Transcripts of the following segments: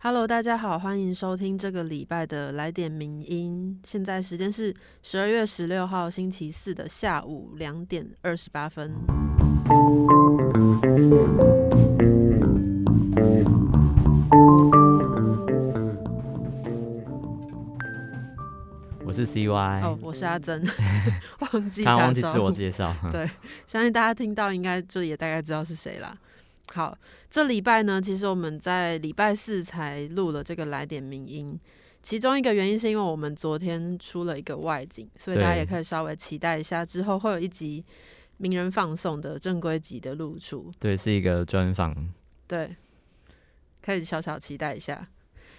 Hello，大家好，欢迎收听这个礼拜的来点名音。现在时间是十二月十六号星期四的下午两点二十八分。我是 CY，哦，我是阿珍，忘记刚刚忘记自我介绍。对，相信大家听到应该就也大概知道是谁啦。好，这礼拜呢，其实我们在礼拜四才录了这个来点名音，其中一个原因是因为我们昨天出了一个外景，所以大家也可以稍微期待一下，之后会有一集名人放送的正规集的露出，对，是一个专访。对，可以小小期待一下。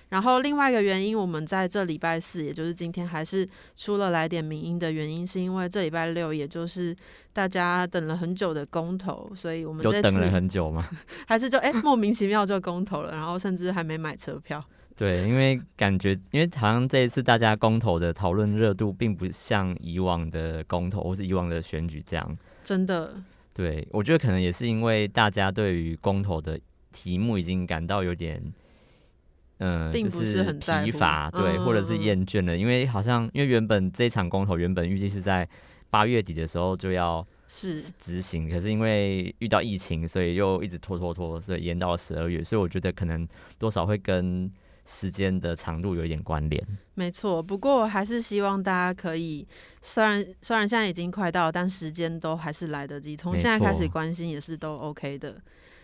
然后另外一个原因，我们在这礼拜四，也就是今天，还是出了来点民音的原因，是因为这礼拜六，也就是大家等了很久的公投，所以我们这次有等了很久吗？还是就哎、莫名其妙就公投了，然后甚至还没买车票。对，因为感觉，因为好像这一次大家公投的讨论热度，并不像以往的公投或是以往的选举这样。真的，对，我觉得可能也是因为大家对于公投的题目已经感到有点，嗯、并不是很疲乏，对，嗯或者是嗯厌倦了，因为好像因为原本这一场公投原本预计是在八月底的时候就要是执行，可是因为遇到疫情，所以又一直拖拖拖，所以延到了十二月，所以我觉得可能多少会跟时间的长度有一点关联。没错。不过我还是希望大家可以，虽然虽然现在已经快到，但时间都还是来得及，从现在开始关心也是都 OK 的。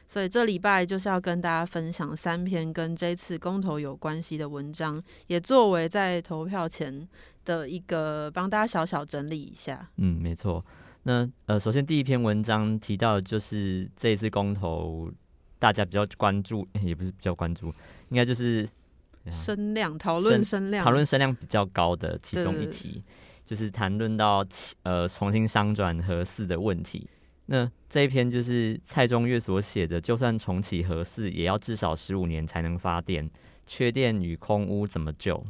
所以这礼拜就是要跟大家分享三篇跟这次公投有关系的文章，也作为在投票前的一个帮大家小小整理一下。嗯，没错。那呃，首先第一篇文章提到的就是这一次公投，大家比较关注，也不是比较关注，应该就是声量讨论声量讨论声量比较高的其中一题，就是谈论到呃重新商转合四的问题。那这一篇就是蔡中岳所写的，就算重启核四，也要至少十五年才能发电，缺电与空屋怎么救？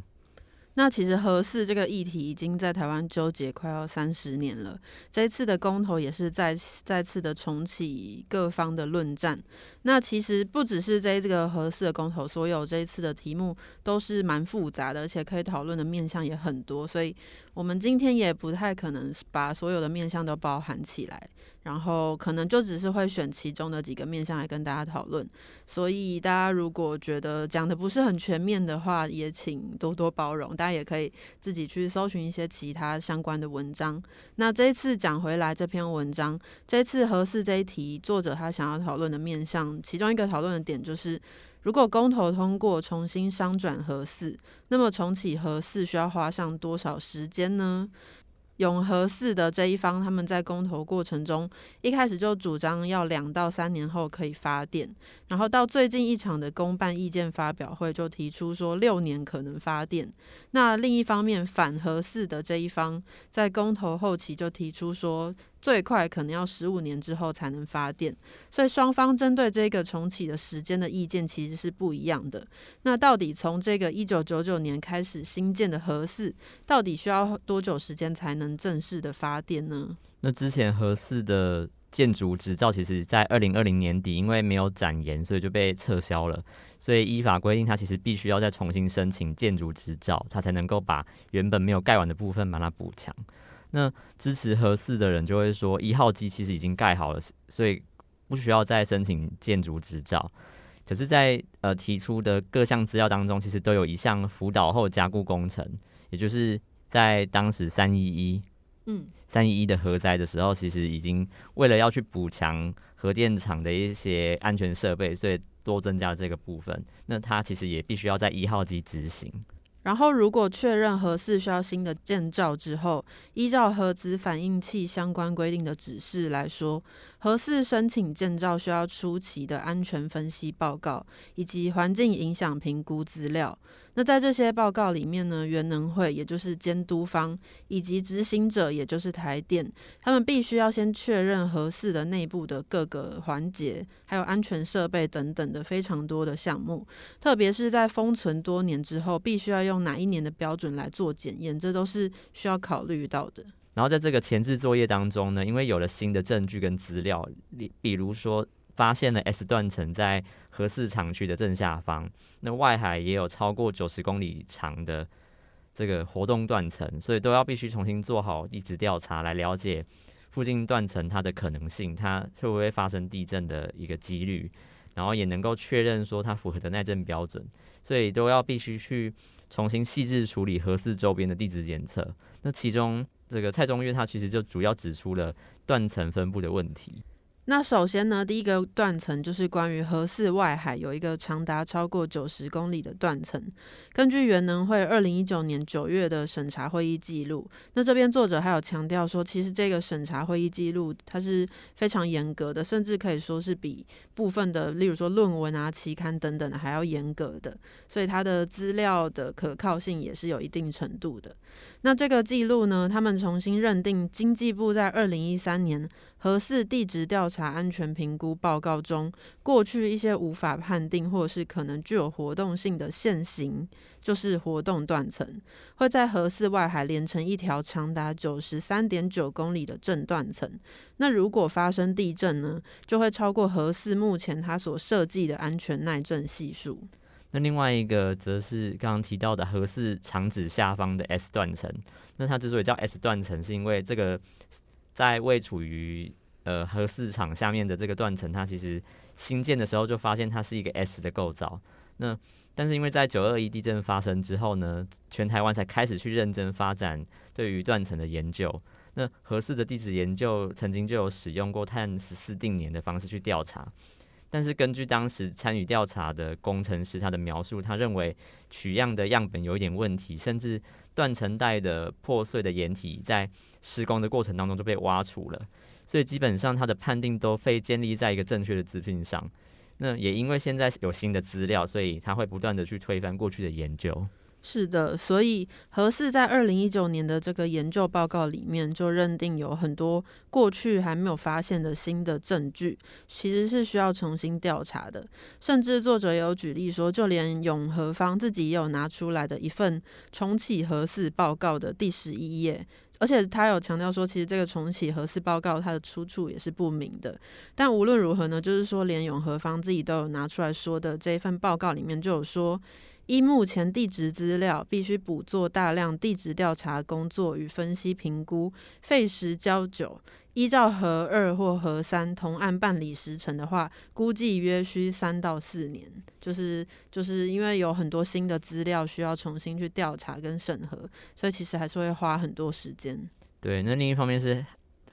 那其实核四这个议题已经在台湾纠结快要三十年了，这一次的公投也是再再次的重启各方的论战。那其实不只是这这个核四的公投，所有这一次的题目都是蛮复杂的，而且可以讨论的面向也很多，所以我们今天也不太可能把所有的面向都包含起来，然后可能就只是会选其中的几个面向来跟大家讨论。所以大家如果觉得讲的不是很全面的话，也请多多包容。大家也可以自己去搜寻一些其他相关的文章。那这一次讲回来这篇文章，这次核四这一题，作者他想要讨论的面向，其中一个讨论的点就是，如果公投通过重新商转核四，那么重启核四需要花上多少时间呢？永和市的这一方，他们在公投过程中一开始就主张要两到三年后可以发电，然后到最近一场的公办意见发表会就提出说六年可能发电。那另一方面反和市的这一方在公投后期就提出说最快可能要十五年之后才能发电，所以双方针对这个重启的时间的意见其实是不一样的。那到底从这个一九九九年开始新建的核四，到底需要多久时间才能正式的发电呢？那之前核四的建筑执照，其实在二零二零年底，因为没有展延，所以就被撤销了。所以依法规定，它其实必须要再重新申请建筑执照，它才能够把原本没有盖完的部分把它补强。那支持核四的人就会说，一号机其实已经盖好了，所以不需要再申请建筑执照。可是在，呃提出的各项资料当中，其实都有一项辅导后加固工程，也就是在当时三一一嗯，三一一的核灾的时候，其实已经为了要去补强核电厂的一些安全设备，所以多增加了这个部分。那它其实也必须要在一号机执行。然后，如果确认核四需要新的建造之后，依照核子反应器相关规定的指示来说，核四申请建造需要初期的安全分析报告以及环境影响评估资料。那在这些报告里面呢，原能会也就是监督方以及执行者也就是台电，他们必须要先确认核四的内部的各个环节，还有安全设备等等的非常多的项目。特别是在封存多年之后，必须要用哪一年的标准来做检验，这都是需要考虑到的。然后在这个前置作业当中呢，因为有了新的证据跟资料，比比如说发现了 S 断层在核四厂区的正下方。那外海也有超过九十公里长的这个活动断层，所以都要必须重新做好地质调查，来了解附近断层它的可能性，它会不会发生地震的一个几率，然后也能够确认说它符合的耐震标准，所以都要必须去重新细致处理核四周边的地质检测。那其中这个蔡中岳他其实就主要指出了断层分布的问题。那首先呢，第一个断层就是关于核四外海有一个长达超过九十公里的断层。根据原能会二零一九年九月的审查会议记录，那这边作者还有强调说，其实这个审查会议记录它是非常严格的，甚至可以说是比部分的，例如说论文啊、期刊等等的还要严格的，所以它的资料的可靠性也是有一定程度的。那这个记录呢，他们重新认定经济部在二零一三年。核四地质调查安全评估报告中，过去一些无法判定或是可能具有活动性的线形，就是活动断层，会在核四外海连成一条长达九十三点九公里的正断层。那如果发生地震呢，就会超过核四目前它所设计的安全耐震系数。那另外一个则是刚刚提到的核四长址下方的 S 断层。那它之所以叫 S 断层，是因为这个。在未处于呃核四厂下面的这个断层，它其实新建的时候就发现它是一个 S 的构造。那但是因为在九二一地震发生之后呢，全台湾才开始去认真发展对于断层的研究。那核四的地质研究曾经就有使用过碳十四定年的方式去调查，但是根据当时参与调查的工程师他的描述，他认为取样的样本有一点问题，甚至断层带的破碎的岩体在。施工的过程当中就被挖除了，所以基本上他的判定都非建立在一个正确的资讯上。那也因为现在有新的资料，所以他会不断的去推翻过去的研究。是的，所以何四在二零一九年的这个研究报告里面就认定有很多过去还没有发现的新的证据，其实是需要重新调查的。甚至作者也有举例说，就连永和方自己也有拿出来的一份重启核四报告的第十一页。而且他有强调说，其实这个重启核四报告它的出处也是不明的。但无论如何呢，就是说连永和方自己都有拿出来说的这一份报告里面就有说，依目前地质资料，必须补做大量地质调查工作与分析评估，费时较久。依照核二或核三同案办理时程的话，估计约需三到四年。就是就是因为有很多新的资料需要重新去调查跟审核，所以其实还是会花很多时间。对，那另一方面是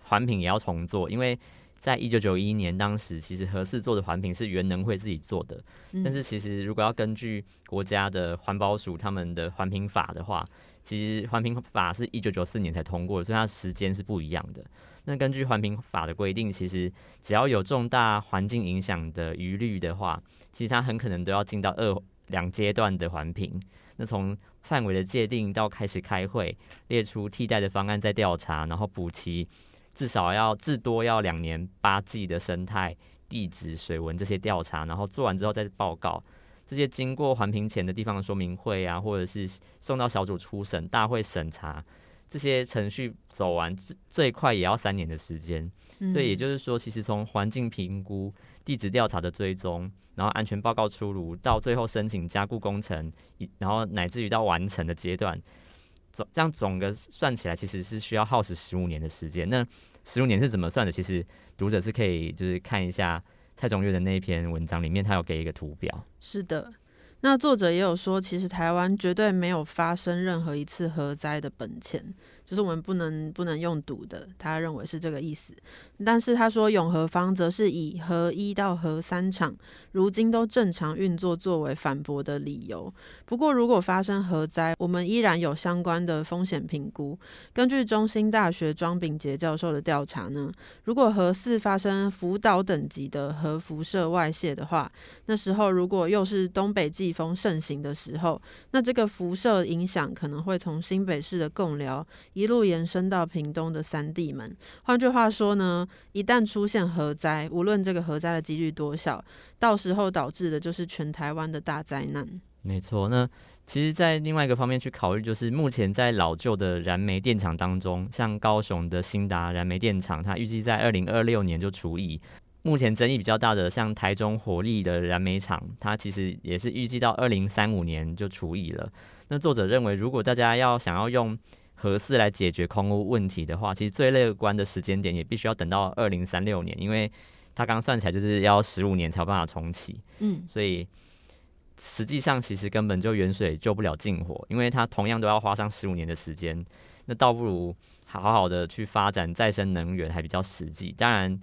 环评也要重做，因为在一九九一年当时，其实核四做的环评是原能会自己做的，但是其实如果要根据国家的环保署他们的环评法的话，其实环评法是一九九四年才通过的，所以它时间是不一样的。那根据环评法的规定，其实只要有重大环境影响的疑虑的话，其实它很可能都要进到二两阶段的环评。那从范围的界定到开始开会，列出替代的方案，再调查，然后补齐至少要至多要两年八季的生态、地质、水文这些调查，然后做完之后再报告。这些经过环评前的地方说明会啊，或者是送到小组初审、大会审查。这些程序走完最快也要三年的时间，所以也就是说，其实从环境评估、地质调查的追踪，然后安全报告出炉，到最后申请加固工程，然后乃至于到完成的阶段，总这样总个算起来，其实是需要耗时十五年的时间。那十五年是怎么算的？其实读者是可以就是看一下蔡宗岳的那一篇文章里面，他有给一个图表。是的。那作者也有说，其实台湾绝对没有发生任何一次核灾的本钱。就是我们不能不能用赌的，他认为是这个意思。但是他说永和方则是以核一到核三厂如今都正常运作作为反驳的理由。不过如果发生核灾，我们依然有相关的风险评估。根据中兴大学庄炳杰教授的调查呢，如果核四发生福岛等级的核辐射外泄的话，那时候如果又是东北季风盛行的时候，那这个辐射影响可能会从新北市的贡寮。一路延伸到屏东的三地门。换句话说呢，一旦出现核灾，无论这个核灾的几率多小，到时候导致的就是全台湾的大灾难。没错，那其实，在另外一个方面去考虑，就是目前在老旧的燃煤电厂当中，像高雄的新达燃煤电厂，它预计在二零二六年就除役。目前争议比较大的，像台中火力的燃煤厂，它其实也是预计到二零三五年就除役了。那作者认为，如果大家要想要用核四来解决空污问题的话，其实最乐观的时间点也必须要等到二零三六年，因为它刚算起来就是要十五年才有办法重启。嗯，所以实际上其实根本就远水救不了近火，因为它同样都要花上十五年的时间，那倒不如好好的去发展再生能源还比较实际。当然。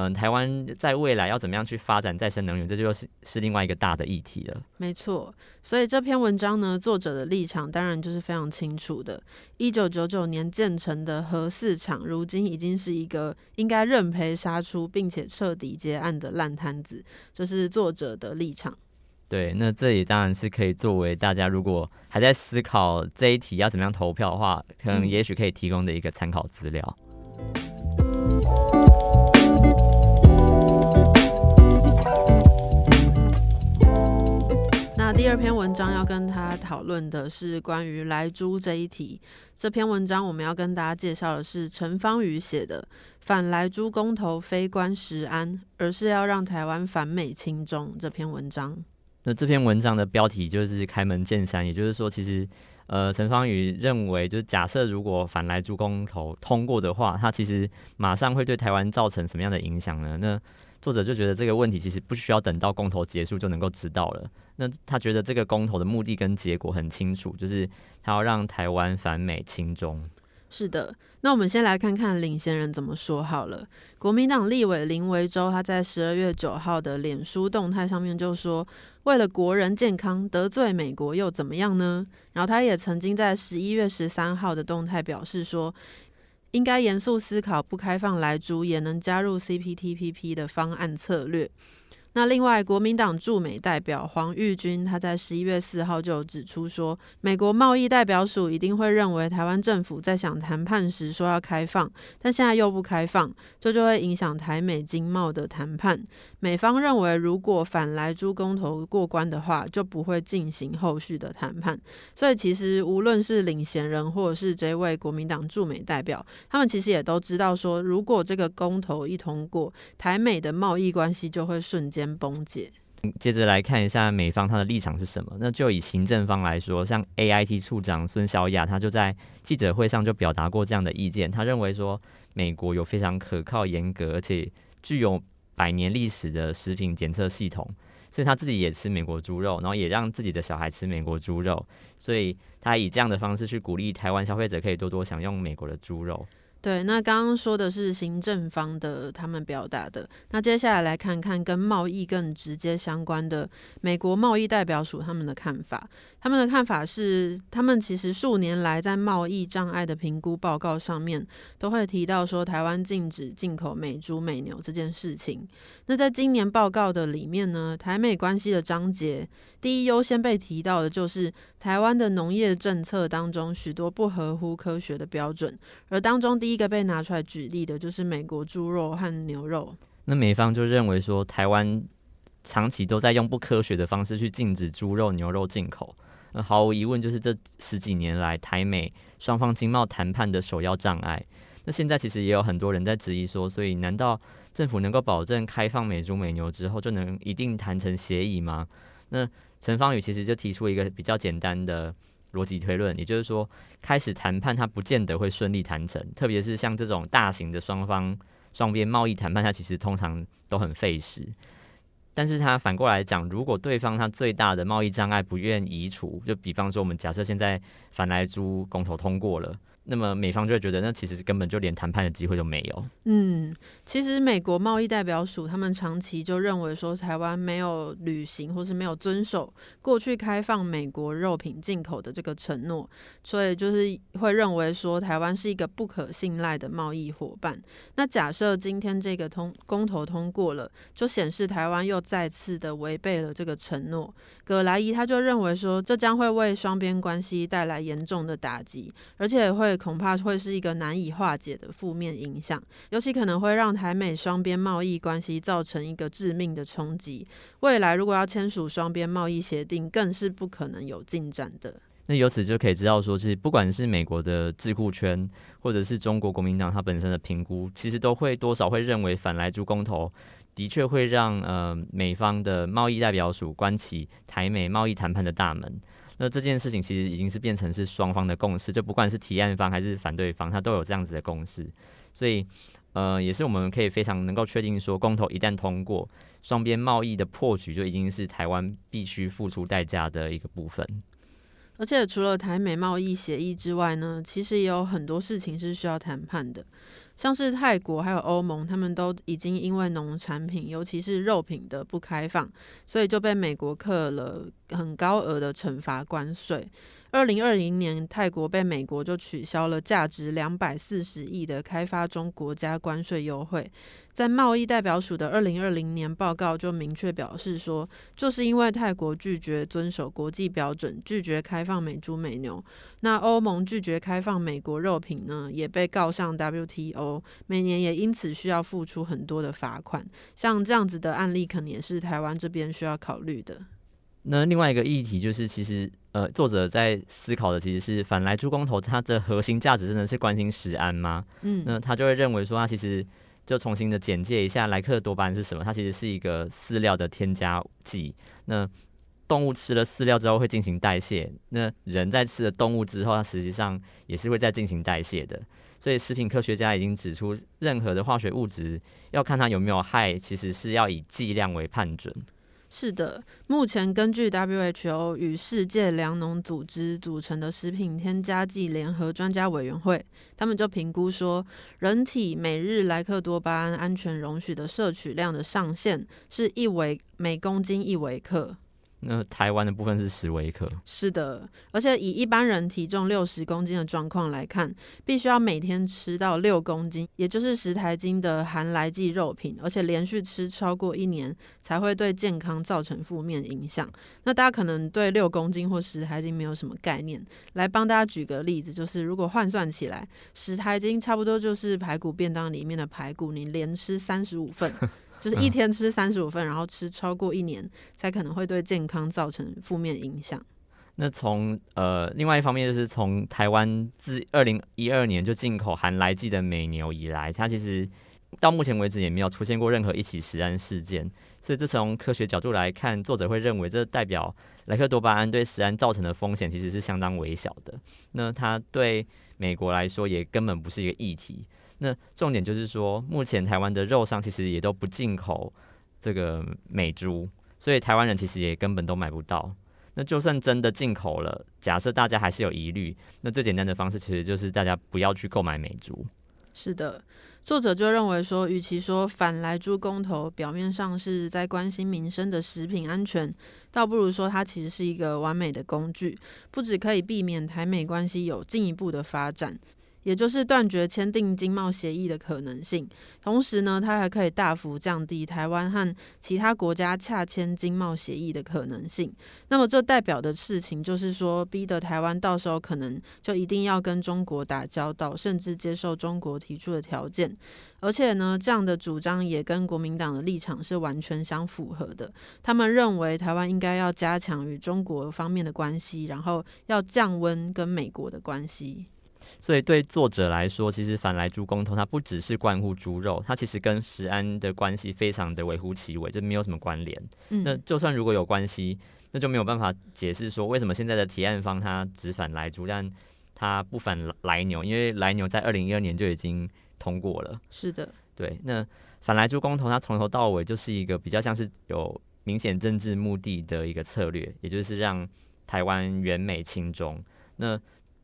嗯，台湾在未来要怎么样去发展再生能源，这就是是另外一个大的议题了。没错，所以这篇文章呢，作者的立场当然就是非常清楚的。一九九九年建成的核四厂，如今已经是一个应该认赔杀出，并且彻底结案的烂摊子，这是作者的立场。对，那这也当然是可以作为大家如果还在思考这一题要怎么样投票的话，可能也许可以提供的一个参考资料。第第二篇文章要跟他讨论的是关于莱猪这一题。这篇文章我们要跟大家介绍的是陈芳宇写的《反莱猪公投非关实安，而是要让台湾反美亲中》这篇文章。那这篇文章的标题就是开门见山，也就是说，其实呃，陈芳宇认为，就是假设如果反莱猪公投通过的话，它其实马上会对台湾造成什么样的影响呢？那作者就觉得这个问题其实不需要等到公投结束就能够知道了。那他觉得这个公投的目的跟结果很清楚，就是他要让台湾反美亲中。是的，那我们先来看看领先人怎么说好了。国民党立委林维洲他在十二月九号的脸书动态上面就说：“为了国人健康，得罪美国又怎么样呢？”然后他也曾经在十一月十三号的动态表示说。应该严肃思考不开放来猪也能加入 CPTPP 的方案策略。那另外，国民党驻美代表黄玉军他在十一月四号就指出说，美国贸易代表署一定会认为台湾政府在想谈判时说要开放，但现在又不开放，这就会影响台美经贸的谈判。美方认为，如果反来猪公投过关的话，就不会进行后续的谈判。所以，其实无论是领衔人或者是这位国民党驻美代表，他们其实也都知道说，如果这个公投一通过，台美的贸易关系就会瞬间。崩解。接着来看一下美方他的立场是什么？那就以行政方来说，像 A I T 处长孙小雅，他就在记者会上就表达过这样的意见。他认为说，美国有非常可靠、严格而且具有百年历史的食品检测系统，所以他自己也吃美国猪肉，然后也让自己的小孩吃美国猪肉，所以他以这样的方式去鼓励台湾消费者可以多多享用美国的猪肉。对，那刚刚说的是行政方的他们表达的，那接下来来看看跟贸易更直接相关的美国贸易代表署他们的看法。他们的看法是，他们其实数年来在贸易障碍的评估报告上面都会提到说，台湾禁止进口美猪美牛这件事情。那在今年报告的里面呢，台美关系的章节第一优先被提到的就是台湾的农业政策当中许多不合乎科学的标准，而当中第一个被拿出来举例的就是美国猪肉和牛肉。那美方就认为说，台湾长期都在用不科学的方式去禁止猪肉、牛肉进口。那毫无疑问，就是这十几年来台美双方经贸谈判的首要障碍。那现在其实也有很多人在质疑说，所以难道政府能够保证开放美猪美牛之后就能一定谈成协议吗？那陈芳宇其实就提出一个比较简单的逻辑推论，也就是说，开始谈判它不见得会顺利谈成，特别是像这种大型的双方双边贸易谈判，它其实通常都很费时。但是他反过来讲，如果对方他最大的贸易障碍不愿移除，就比方说我们假设现在反来租公投通过了。那么美方就会觉得，那其实根本就连谈判的机会都没有。嗯，其实美国贸易代表署他们长期就认为说，台湾没有履行或是没有遵守过去开放美国肉品进口的这个承诺，所以就是会认为说，台湾是一个不可信赖的贸易伙伴。那假设今天这个通公投通过了，就显示台湾又再次的违背了这个承诺。葛莱伊他就认为说，这将会为双边关系带来严重的打击，而且会。恐怕会是一个难以化解的负面影响，尤其可能会让台美双边贸易关系造成一个致命的冲击。未来如果要签署双边贸易协定，更是不可能有进展的。那由此就可以知道，说是不管是美国的智库圈，或者是中国国民党它本身的评估，其实都会多少会认为反来猪公投的确会让呃美方的贸易代表署关起台美贸易谈判的大门。那这件事情其实已经是变成是双方的共识，就不管是提案方还是反对方，他都有这样子的共识。所以呃，也是我们可以非常能够确定说，公投一旦通过，双边贸易的破局就已经是台湾必须付出代价的一个部分。而且除了台美贸易协议之外呢，其实也有很多事情是需要谈判的。像是泰国还有欧盟，他们都已经因为农产品，尤其是肉品的不开放，所以就被美国扣了很高额的惩罚关税。二零二零年，泰国被美国就取消了价值两百四十亿的开发中国家关税优惠。在贸易代表署的二零二零年报告就明确表示说，就是因为泰国拒绝遵守国际标准，拒绝开放美猪美牛，那欧盟拒绝开放美国肉品呢，也被告上 WTO，每年也因此需要付出很多的罚款。像这样子的案例，可能也是台湾这边需要考虑的。那另外一个议题就是，其实呃，作者在思考的其实是反来猪公投，它的核心价值真的是关心食安吗？嗯，那他就会认为说，他其实就重新的简介一下莱克多巴胺是什么，它其实是一个饲料的添加剂。那动物吃了饲料之后会进行代谢，那人在吃了动物之后，它实际上也是会在进行代谢的。所以食品科学家已经指出，任何的化学物质要看它有没有害，其实是要以剂量为判准。是的，目前根据 WHO 与世界粮农组织组成的食品添加剂联合专家委员会，他们就评估说，人体每日莱克多巴胺安全容许的摄取量的上限是一微每公斤一微克。那台湾的部分是十微克，是的，而且以一般人体重六十公斤的状况来看，必须要每天吃到六公斤，也就是十台斤的含来剂肉品，而且连续吃超过一年，才会对健康造成负面影响。那大家可能对六公斤或十台斤没有什么概念，来帮大家举个例子，就是如果换算起来，十台斤差不多就是排骨便当里面的排骨，你连吃三十五份。就是一天吃三十五份，然后吃超过一年，才可能会对健康造成负面影响。那从呃，另外一方面，就是从台湾自二零一二年就进口含来剂的美牛以来，它其实到目前为止也没有出现过任何一起食安事件。所以，这从科学角度来看，作者会认为这代表莱克多巴胺对食安造成的风险其实是相当微小的。那它对美国来说也根本不是一个议题。那重点就是说，目前台湾的肉商其实也都不进口这个美猪，所以台湾人其实也根本都买不到。那就算真的进口了，假设大家还是有疑虑，那最简单的方式其实就是大家不要去购买美猪。是的，作者就认为说，与其说反来猪公投表面上是在关心民生的食品安全，倒不如说它其实是一个完美的工具，不只可以避免台美关系有进一步的发展。也就是断绝签订经贸协议的可能性，同时呢，它还可以大幅降低台湾和其他国家洽签经贸协议的可能性。那么，这代表的事情就是说，逼得台湾到时候可能就一定要跟中国打交道，甚至接受中国提出的条件。而且呢，这样的主张也跟国民党的立场是完全相符合的。他们认为台湾应该要加强与中国方面的关系，然后要降温跟美国的关系。所以对作者来说，其实反来猪公投它不只是关乎猪肉，它其实跟食安的关系非常的微乎其微，就没有什么关联。那就算如果有关系，那就没有办法解释说为什么现在的提案方他只反来猪，但他不反来牛，因为来牛在二零一二年就已经通过了。是的，对。那反来猪公投它从头到尾就是一个比较像是有明显政治目的的一个策略，也就是让台湾远美亲中。那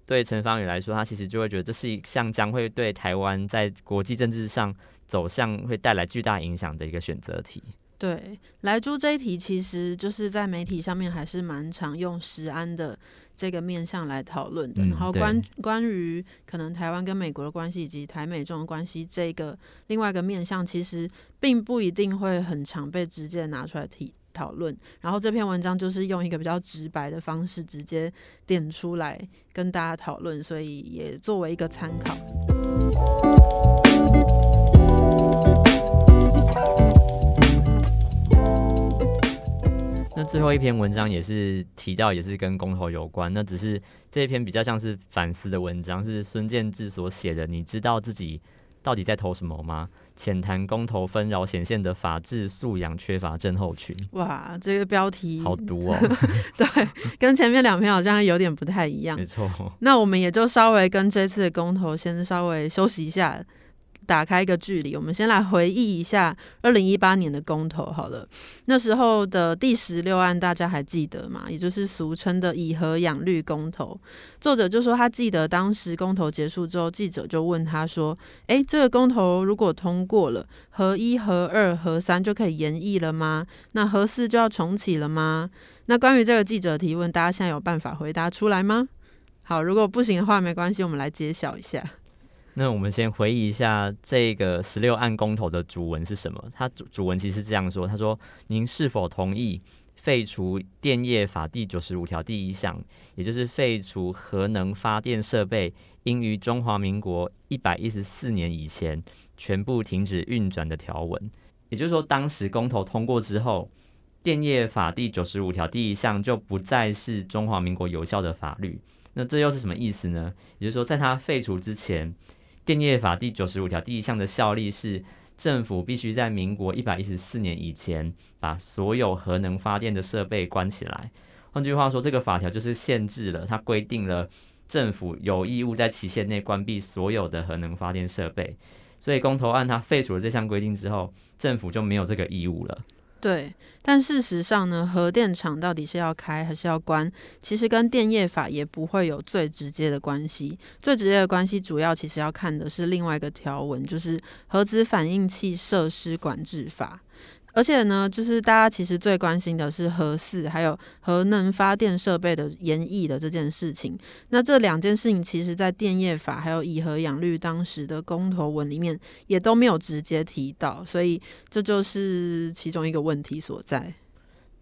对陈芳宇来说，他其实就会觉得这是一项将会对台湾在国际政治上走向会带来巨大影响的一个选择题。对，莱猪这一题，其实就是在媒体上面还是蛮常用食安的这个面向来讨论的。然后关关于可能台湾跟美国的关系以及台美这种关系这个另外一个面向，其实并不一定会很常被直接拿出来提。讨论，然后这篇文章就是用一个比较直白的方式直接点出来跟大家讨论，所以也作为一个参考。那最后一篇文章也是提到，也是跟公投有关，那只是这一篇比较像是反思的文章，是孙建志所写的。你知道自己到底在投什么吗？浅谈公投纷扰显现的法治素养缺乏症候群。哇，这个标题好毒哦！对，跟前面两篇好像有点不太一样。没错。那我们也就稍微跟这次的公投先稍微休息一下。打开一个距离，我们先来回忆一下二零一八年的公投好了。那时候的第十六案大家还记得吗？也就是俗称的以核养绿公投。作者就说他记得当时公投结束之后，记者就问他说：“诶，这个公投如果通过了，核一、核二、核三就可以延役了吗？那核四就要重启了吗？”那关于这个记者提问，大家现在有办法回答出来吗？好，如果不行的话，没关系，我们来揭晓一下。那我们先回忆一下这个十六案公投的主文是什么？它主主文其实是这样说：他说，您是否同意废除电业法第九十五条第一项，也就是废除核能发电设备应于中华民国一百一十四年以前全部停止运转的条文？也就是说，当时公投通过之后，电业法第九十五条第一项就不再是中华民国有效的法律。那这又是什么意思呢？也就是说，在它废除之前。电业法第九十五条第一项的效力是，政府必须在民国一百一十四年以前把所有核能发电的设备关起来。换句话说，这个法条就是限制了，它规定了政府有义务在期限内关闭所有的核能发电设备。所以公投案它废除了这项规定之后，政府就没有这个义务了。对，但事实上呢，核电厂到底是要开还是要关，其实跟电业法也不会有最直接的关系。最直接的关系，主要其实要看的是另外一个条文，就是核子反应器设施管制法。而且呢，就是大家其实最关心的是核四还有核能发电设备的延役的这件事情。那这两件事情，其实在电业法还有以核养绿当时的公投文里面也都没有直接提到，所以这就是其中一个问题所在。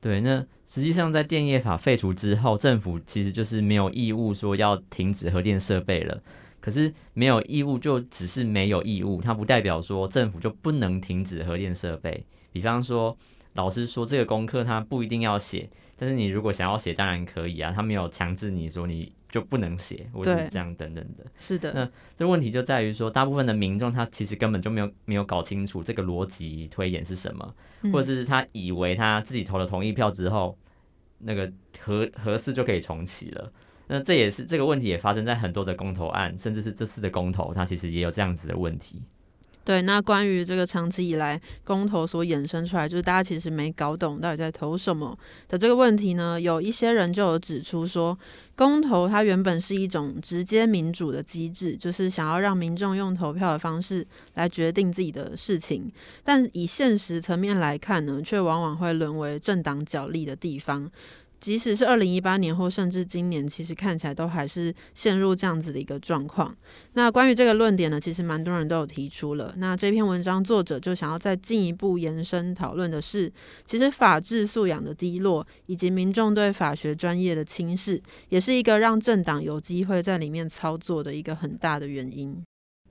对，那实际上在电业法废除之后，政府其实就是没有义务说要停止核电设备了。可是没有义务就只是没有义务，它不代表说政府就不能停止核电设备。比方说，老师说这个功课他不一定要写，但是你如果想要写，当然可以啊。他没有强制你说你就不能写，或者是这样等等的。是的。那这问题就在于说，大部分的民众他其实根本就没有没有搞清楚这个逻辑推演是什么，或者是他以为他自己投了同意票之后，那个合合适就可以重启了。那这也是这个问题也发生在很多的公投案，甚至是这次的公投，它其实也有这样子的问题。对，那关于这个长期以来公投所衍生出来，就是大家其实没搞懂到底在投什么的这个问题呢？有一些人就有指出说，公投它原本是一种直接民主的机制，就是想要让民众用投票的方式来决定自己的事情，但以现实层面来看呢，却往往会沦为政党角力的地方。即使是二零一八年或甚至今年，其实看起来都还是陷入这样子的一个状况。那关于这个论点呢，其实蛮多人都有提出了。那这篇文章作者就想要再进一步延伸讨论的是，其实法治素养的低落，以及民众对法学专业的轻视，也是一个让政党有机会在里面操作的一个很大的原因。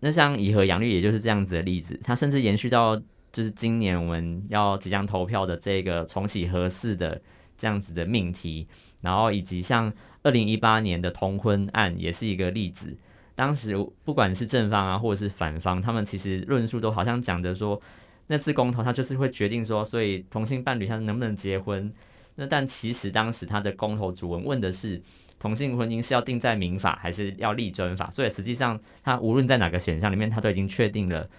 那像以和杨律，也就是这样子的例子，它甚至延续到就是今年我们要即将投票的这个重启合适的。这样子的命题，然后以及像二零一八年的同婚案也是一个例子。当时不管是正方啊，或者是反方，他们其实论述都好像讲的说，那次公投他就是会决定说，所以同性伴侣他能不能结婚。那但其实当时他的公投主文问的是，同性婚姻是要定在民法还是要立专法？所以实际上他无论在哪个选项里面，他都已经确定了。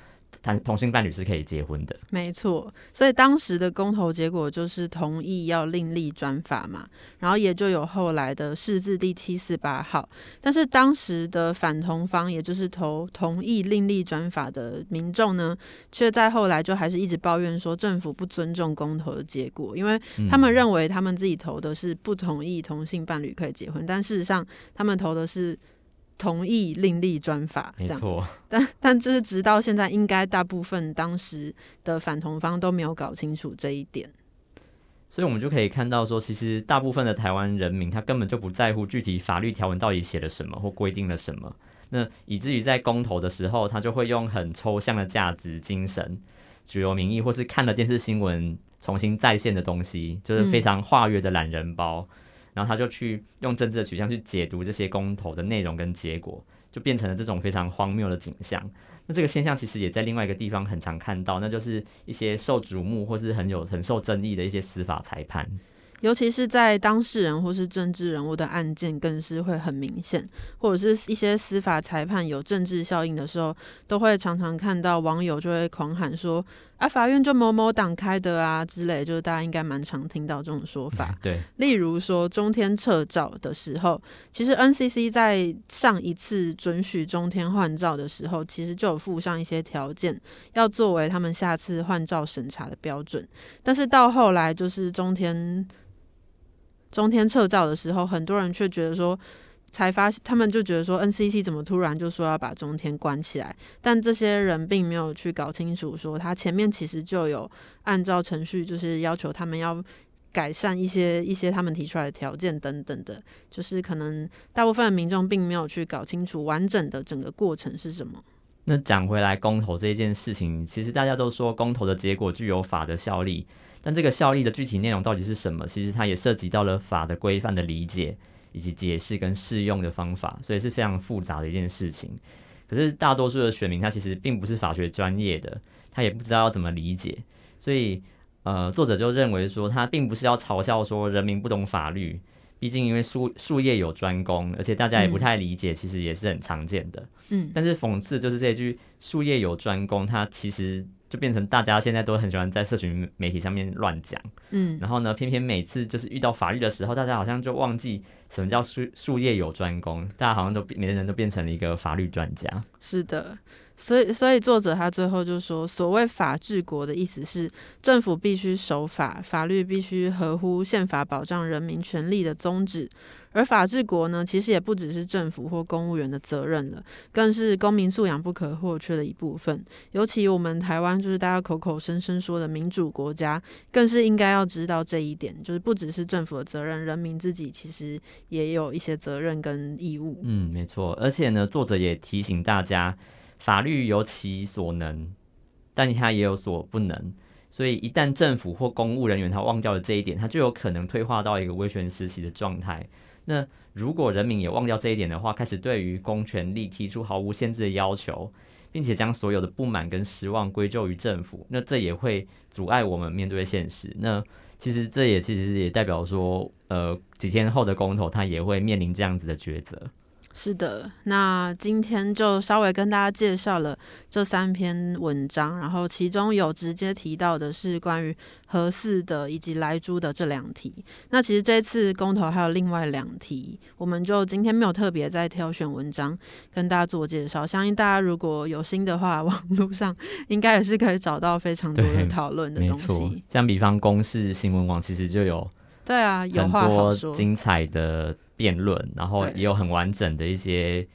谈同性伴侣是可以结婚的，没错。所以当时的公投结果就是同意要另立专法嘛，然后也就有后来的释字第七四八号。但是当时的反同方，也就是投同意另立专法的民众呢，却在后来就还是一直抱怨说政府不尊重公投的结果，因为他们认为他们自己投的是不同意同性伴侣可以结婚，但事实上他们投的是。同意另立专法，没错。但但就是直到现在，应该大部分当时的反同方都没有搞清楚这一点。所以，我们就可以看到说，其实大部分的台湾人民，他根本就不在乎具体法律条文到底写了什么或规定了什么。那以至于在公投的时候，他就会用很抽象的价值精神、主流民意，或是看了电视新闻重新再现的东西，就是非常化约的懒人包。然后他就去用政治的取向去解读这些公投的内容跟结果，就变成了这种非常荒谬的景象。那这个现象其实也在另外一个地方很常看到，那就是一些受瞩目或是很有很受争议的一些司法裁判。尤其是在当事人或是政治人物的案件，更是会很明显，或者是一些司法裁判有政治效应的时候，都会常常看到网友就会狂喊说：“啊，法院就某某党开的啊”之类，就是大家应该蛮常听到这种说法。对，例如说中天撤照的时候，其实 NCC 在上一次准许中天换照的时候，其实就有附上一些条件，要作为他们下次换照审查的标准。但是到后来，就是中天。中天撤照的时候，很多人却觉得说，才发现他们就觉得说，NCC 怎么突然就说要把中天关起来？但这些人并没有去搞清楚，说他前面其实就有按照程序，就是要求他们要改善一些一些他们提出来的条件等等的，就是可能大部分的民众并没有去搞清楚完整的整个过程是什么。那讲回来，公投这件事情，其实大家都说公投的结果具有法的效力。但这个效力的具体内容到底是什么？其实它也涉及到了法的规范的理解以及解释跟适用的方法，所以是非常复杂的一件事情。可是大多数的选民他其实并不是法学专业的，他也不知道要怎么理解，所以呃，作者就认为说他并不是要嘲笑说人民不懂法律，毕竟因为术术业有专攻，而且大家也不太理解，其实也是很常见的。嗯，但是讽刺就是这句术业有专攻，它其实。就变成大家现在都很喜欢在社群媒体上面乱讲，嗯，然后呢，偏偏每次就是遇到法律的时候，大家好像就忘记什么叫术术业有专攻，大家好像都每个人都变成了一个法律专家。是的，所以所以作者他最后就说，所谓法治国的意思是政府必须守法，法律必须合乎宪法保障人民权利的宗旨。而法治国呢，其实也不只是政府或公务员的责任了，更是公民素养不可或缺的一部分。尤其我们台湾就是大家口口声声说的民主国家，更是应该要知道这一点，就是不只是政府的责任，人民自己其实也有一些责任跟义务。嗯，没错。而且呢，作者也提醒大家，法律有其所能，但它也有所不能。所以一旦政府或公务人员他忘掉了这一点，他就有可能退化到一个威权时期的状态。那如果人民也忘掉这一点的话，开始对于公权力提出毫无限制的要求，并且将所有的不满跟失望归咎于政府，那这也会阻碍我们面对现实。那其实这也其实也代表说，呃，几天后的公投，他也会面临这样子的抉择。是的，那今天就稍微跟大家介绍了这三篇文章，然后其中有直接提到的是关于合四的以及莱猪的这两题。那其实这次公投还有另外两题，我们就今天没有特别在挑选文章跟大家做介绍。相信大家如果有心的话，网络上应该也是可以找到非常多的讨论的东西。像比方公视新闻网其实就有对啊，有好多精彩的。辩论，然后也有很完整的一些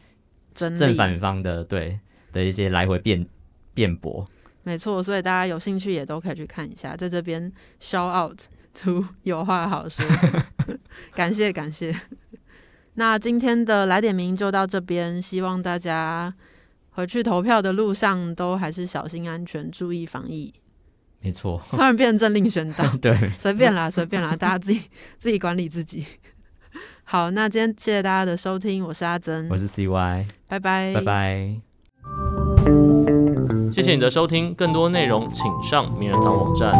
正反方的对的一些来回辩辩驳。没错，所以大家有兴趣也都可以去看一下，在这边 shout out to 有话好说，感谢感谢。那今天的来点名就到这边，希望大家回去投票的路上都还是小心安全，注意防疫。没错，突然变成政令宣导，对，随便啦，随便啦，大家自己自己管理自己。好，那今天谢谢大家的收听，我是阿珍，我是 CY，拜拜，拜拜，谢谢你的收听，更多内容请上名人堂网站。